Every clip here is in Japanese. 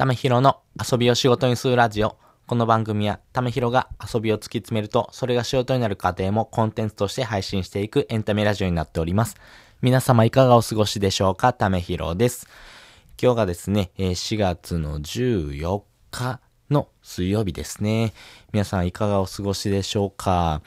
ためひろの遊びを仕事にするラジオ。この番組は、ためひろが遊びを突き詰めると、それが仕事になる過程もコンテンツとして配信していくエンタメラジオになっております。皆様いかがお過ごしでしょうか？ためひろです。今日がですね、4月の14日の水曜日ですね。皆さんいかがお過ごしでしょうか、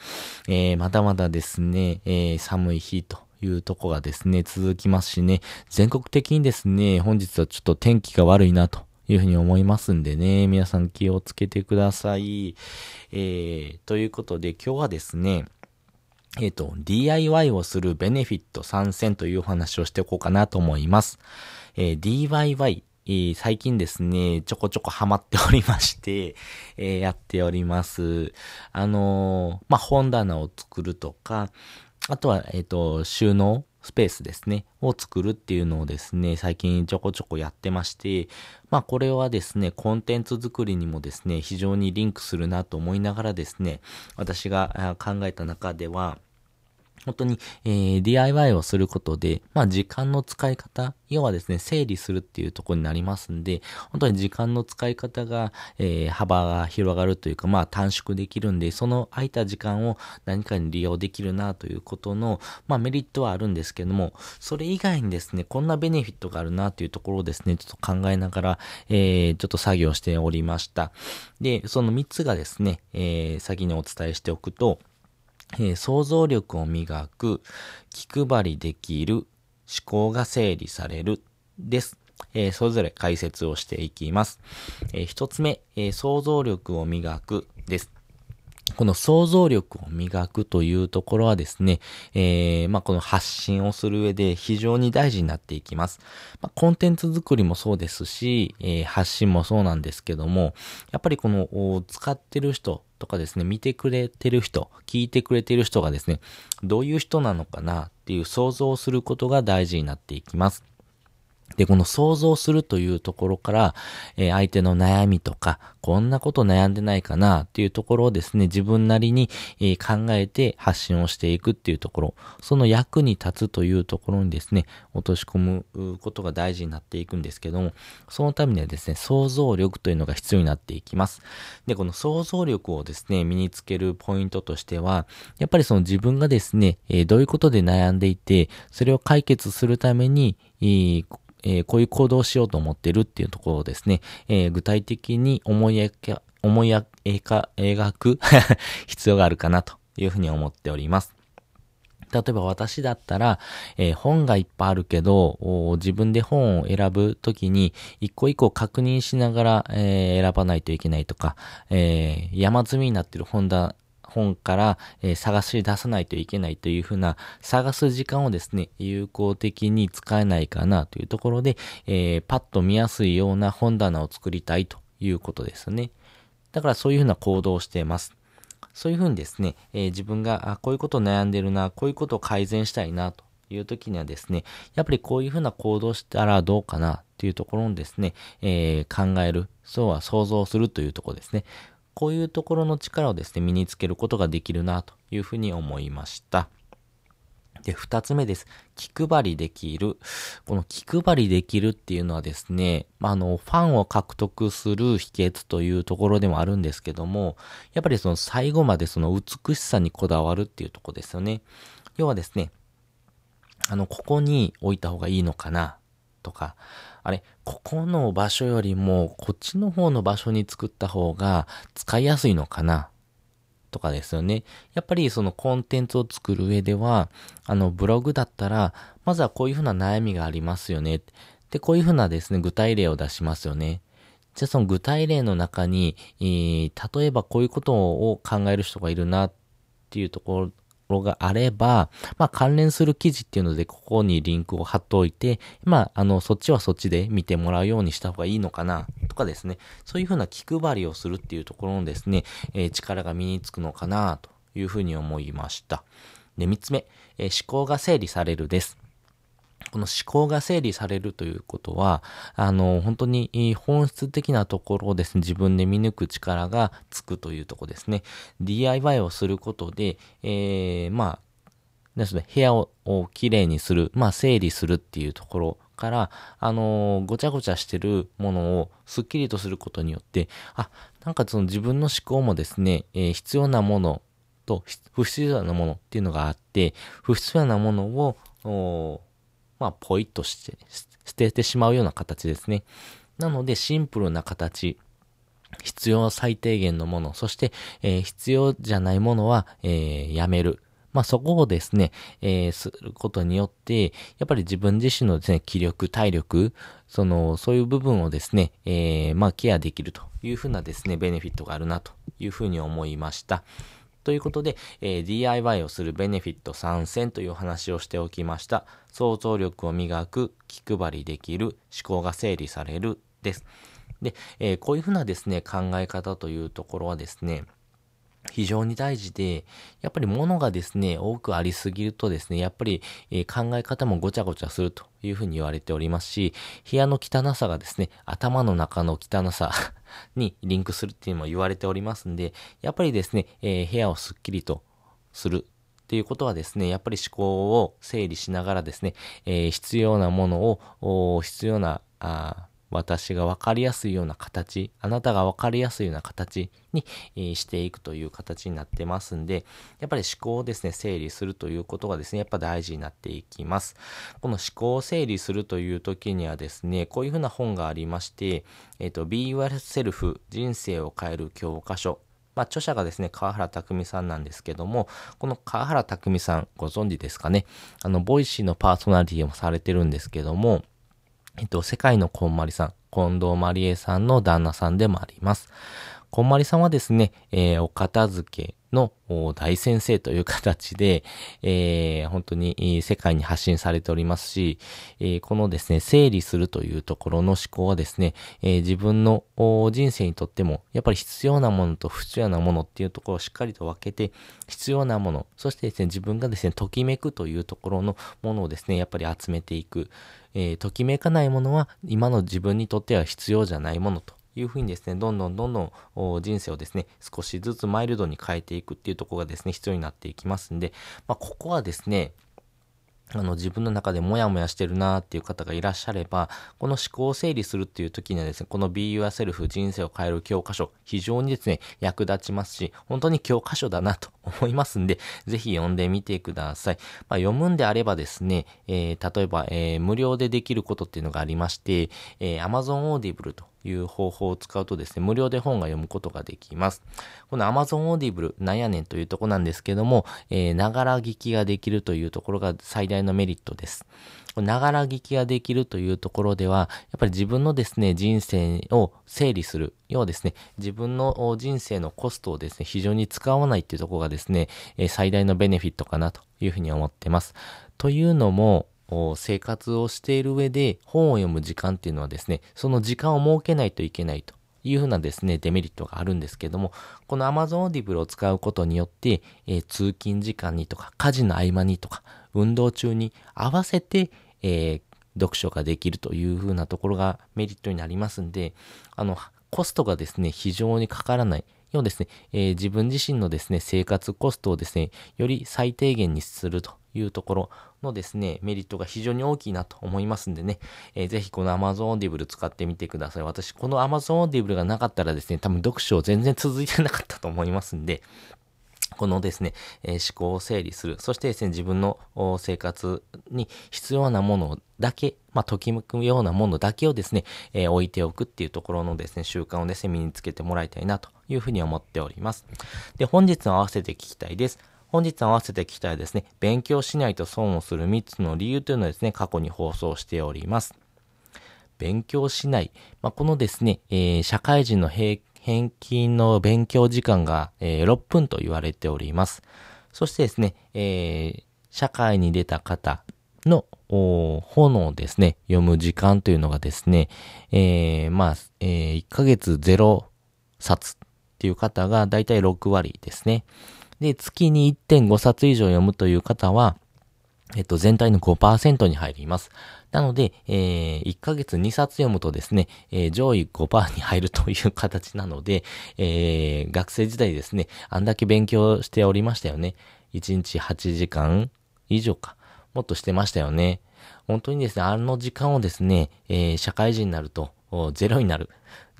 えー、まだまだですね、えー、寒い日というとこがですね、続きますしね、全国的にですね、本日はちょっと天気が悪いなというふうに思いますんでね、皆さん気をつけてください。えー、ということで今日はですね、えっ、ー、と、DIY をするベネフィット参戦というお話をしておこうかなと思います。えー、DIY、えー、最近ですね、ちょこちょこハマっておりまして、えー、やっております。あのー、まあ、本棚を作るとか、あとは、えっ、と、収納スペースですね、を作るっていうのをですね、最近ちょこちょこやってまして、まあこれはですね、コンテンツ作りにもですね、非常にリンクするなと思いながらですね、私が考えた中では、本当に、えー、DIY をすることで、まあ時間の使い方、要はですね、整理するっていうところになりますんで、本当に時間の使い方が、えー、幅が広がるというか、まあ短縮できるんで、その空いた時間を何かに利用できるなということの、まあメリットはあるんですけども、それ以外にですね、こんなベネフィットがあるなというところをですね、ちょっと考えながら、えー、ちょっと作業しておりました。で、その3つがですね、えー、先にお伝えしておくと、え、想像力を磨く、気配りできる、思考が整理される、です。えー、それぞれ解説をしていきます。えー、一つ目、えー、想像力を磨く、です。この想像力を磨くというところはですね、えー、まあ、この発信をする上で非常に大事になっていきます。まあ、コンテンツ作りもそうですし、えー、発信もそうなんですけども、やっぱりこの使ってる人とかですね、見てくれてる人、聞いてくれてる人がですね、どういう人なのかなっていう想像をすることが大事になっていきます。で、この想像するというところから、えー、相手の悩みとか、こんなこと悩んでないかなっていうところをですね、自分なりに、考えて発信をしていくっていうところ、その役に立つというところにですね、落とし込むことが大事になっていくんですけども、そのためにはですね、想像力というのが必要になっていきます。で、この想像力をですね、身につけるポイントとしては、やっぱりその自分がですね、どういうことで悩んでいて、それを解決するために、え、こういう行動をしようと思ってるっていうところをですね、え、具体的に思い思い描く 必要があるかなというふうに思っております。例えば私だったら、えー、本がいっぱいあるけど、自分で本を選ぶときに、一個一個確認しながら、えー、選ばないといけないとか、えー、山積みになってる本だ、本から、えー、探し出さないといけないというふうな、探す時間をですね、有効的に使えないかなというところで、えー、パッと見やすいような本棚を作りたいということですね。だからそういうふうな行動をしています。そういうふうにですね、えー、自分があこういうこと悩んでるな、こういうことを改善したいなという時にはですね、やっぱりこういうふうな行動したらどうかなっていうところにですね、えー、考える、そうは想像するというところですね。こういうところの力をですね、身につけることができるなというふうに思いました。で、二つ目です。気配りできる。この気配りできるっていうのはですね、あ、あの、ファンを獲得する秘訣というところでもあるんですけども、やっぱりその最後までその美しさにこだわるっていうとこですよね。要はですね、あの、ここに置いた方がいいのかなとか、あれ、ここの場所よりも、こっちの方の場所に作った方が使いやすいのかなとかですよね。やっぱりそのコンテンツを作る上では、あの、ブログだったら、まずはこういうふうな悩みがありますよね。で、こういうふうなですね、具体例を出しますよね。じゃあその具体例の中に、えー、例えばこういうことを考える人がいるなっていうところろがあれば、まあ関連する記事っていうのでここにリンクを貼っておいて、まああのそっちはそっちで見てもらうようにした方がいいのかなとかですね、そういうふうな気配りをするっていうところのですね、えー、力が身につくのかなというふうに思いました。で、三つ目、えー、思考が整理されるです。この思考が整理されるということは、あの、本当に本質的なところをですね、自分で見抜く力がつくというとこですね。DIY をすることで、えー、まあ、ですね、部屋をきれいにする、まあ整理するっていうところ、から、あのー、ごちゃごちゃしてるものをスッキリとすることによって、あ、なんかその自分の思考もですね、えー、必要なものと不必要なものっていうのがあって、不必要なものを、まあ、ポイッとして捨ててしまうような形ですね。なので、シンプルな形、必要最低限のもの、そして、えー、必要じゃないものは、えー、やめる。まあ、そこをですね、えー、することによって、やっぱり自分自身のですね、気力、体力、その、そういう部分をですね、え、まあ、ケアできるというふうなですね、ベネフィットがあるなというふうに思いました。ということで、えー、DIY をするベネフィット参戦という話をしておきました。想像力を磨く、気配りできる、思考が整理されるです。で、えー、こういうふうなですね、考え方というところはですね、非常に大事で、やっぱり物がですね、多くありすぎるとですね、やっぱり、えー、考え方もごちゃごちゃするというふうに言われておりますし、部屋の汚さがですね、頭の中の汚さ にリンクするっていうのも言われておりますんで、やっぱりですね、えー、部屋をすっきりとするっていうことはですね、やっぱり思考を整理しながらですね、えー、必要なものを、必要な、あ私が分かりやすいような形、あなたが分かりやすいような形に、え、していくという形になってますんで、やっぱり思考をですね、整理するということがですね、やっぱ大事になっていきます。この思考を整理するという時にはですね、こういうふうな本がありまして、えっ、ー、と、Be Yourself 人生を変える教科書まあ、著者がですね、川原卓巳さんなんですけども、この川原卓巳さん、ご存知ですかね？あの、 Voicy のパーソナリティもされてるんですけども、えっと、世界のこんまりさん、近藤麻理恵さんの旦那さんでもあります。こんまりさんはですね、えー、お片付けの大先生という形で、えー、本当に世界に発信されておりますし、えー、このですね、整理するというところの思考はですね、えー、自分の人生にとっても、やっぱり必要なものと不必要なものっていうところをしっかりと分けて、必要なもの、そしてですね、自分がですね、ときめくというところのものをですね、やっぱり集めていく。えときめかないものは、今の自分にとっては必要じゃないものというふうにですね、どんどんどんどん人生をですね、少しずつマイルドに変えていくっていうところがですね、必要になっていきますんで、まあ、ここはですね、あの自分の中でモヤモヤしてるなーっていう方がいらっしゃれば、この思考を整理するっていう時にはですね、この Be Yourself 人生を変える教科書、非常にですね、役立ちますし、本当に教科書だなと思いますんで、ぜひ読んでみてください。まあ、読むんであればですね、えー、例えば、えー、無料でできることっていうのがありまして、えー、Amazon Audible という方法を使うとですね、無料で本が読むことができます。この Amazon Audible なんやねんというとこなんですけども、ながら聞きができるというところが最大のメリットです。ながら聞きができるというところでは、やっぱり自分のですね、人生を整理する。要はですね、自分の人生のコストをですね、非常に使わないっていうところがですね、最大のベネフィットかなというふうに思ってます。というのも、生活をしている上で本を読む時間っていうのはですね、その時間を設けないといけないというふうなですね、デメリットがあるんですけども、この Amazon Audible を使うことによって、えー、通勤時間にとか、家事の合間にとか、運動中に合わせて、えー、読書ができるというふうなところがメリットになりますんで、あの、コストがですね、非常にかからない。要はですね、えー、自分自身のですね、生活コストをですね、より最低限にするというところのですね、メリットが非常に大きいなと思いますんでね、えー、ぜひこの Amazon Audible 使ってみてください。私、この Amazon Audible がなかったらですね、多分読書全然続いてなかったと思いますんで、このですね、えー、思考を整理する。そしてですね、自分の生活に必要なものだけ、まあ、ときめくようなものだけをですね、えー、置いておくっていうところのですね、習慣をですね、身につけてもらいたいなというふうに思っております。で、本日の合わせて聞きたいです。本日合わせて聞きたいですね、勉強しないと損をする3つの理由というのをですね、過去に放送しております。勉強しない。まあ、このですね、えー、社会人の平均の勉強時間が、えー、6分と言われております。そしてですね、えー、社会に出た方の本をですね、読む時間というのがですね、えー、まあ、えー、1ヶ月0冊っていう方がだいたい6割ですね。で、月に1.5冊以上読むという方は、えっと、全体の5%に入ります。なので、えー、1ヶ月2冊読むとですね、えー、上位5%に入るという形なので、えー、学生時代ですね、あんだけ勉強しておりましたよね。1日8時間以上か。もっとしてましたよね。本当にですね、あの時間をですね、えー、社会人になると、ゼロになる。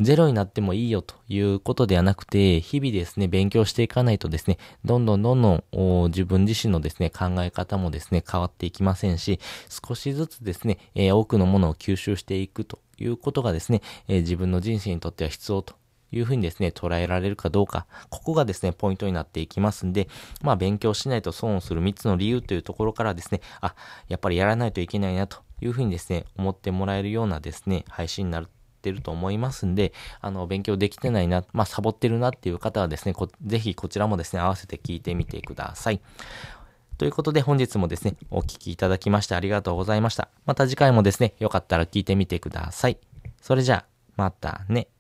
ゼロになってもいいよということではなくて、日々ですね、勉強していかないとですね、どんどんどんどん自分自身のですね、考え方もですね、変わっていきませんし、少しずつですね、えー、多くのものを吸収していくということがですね、えー、自分の人生にとっては必要というふうにですね、捉えられるかどうか、ここがですね、ポイントになっていきますんで、まあ勉強しないと損をする3つの理由というところからですね、あ、やっぱりやらないといけないなというふうにですね、思ってもらえるようなですね、配信になるってると思いますんで、あの、勉強できてないな、まあ、サボってるなっていう方はですね、こぜひこちらもですね、合わせて聞いてみてください。ということで本日もですね、お聴きいただきましてありがとうございました。また次回もですね、よかったら聞いてみてください。それじゃあ、またね。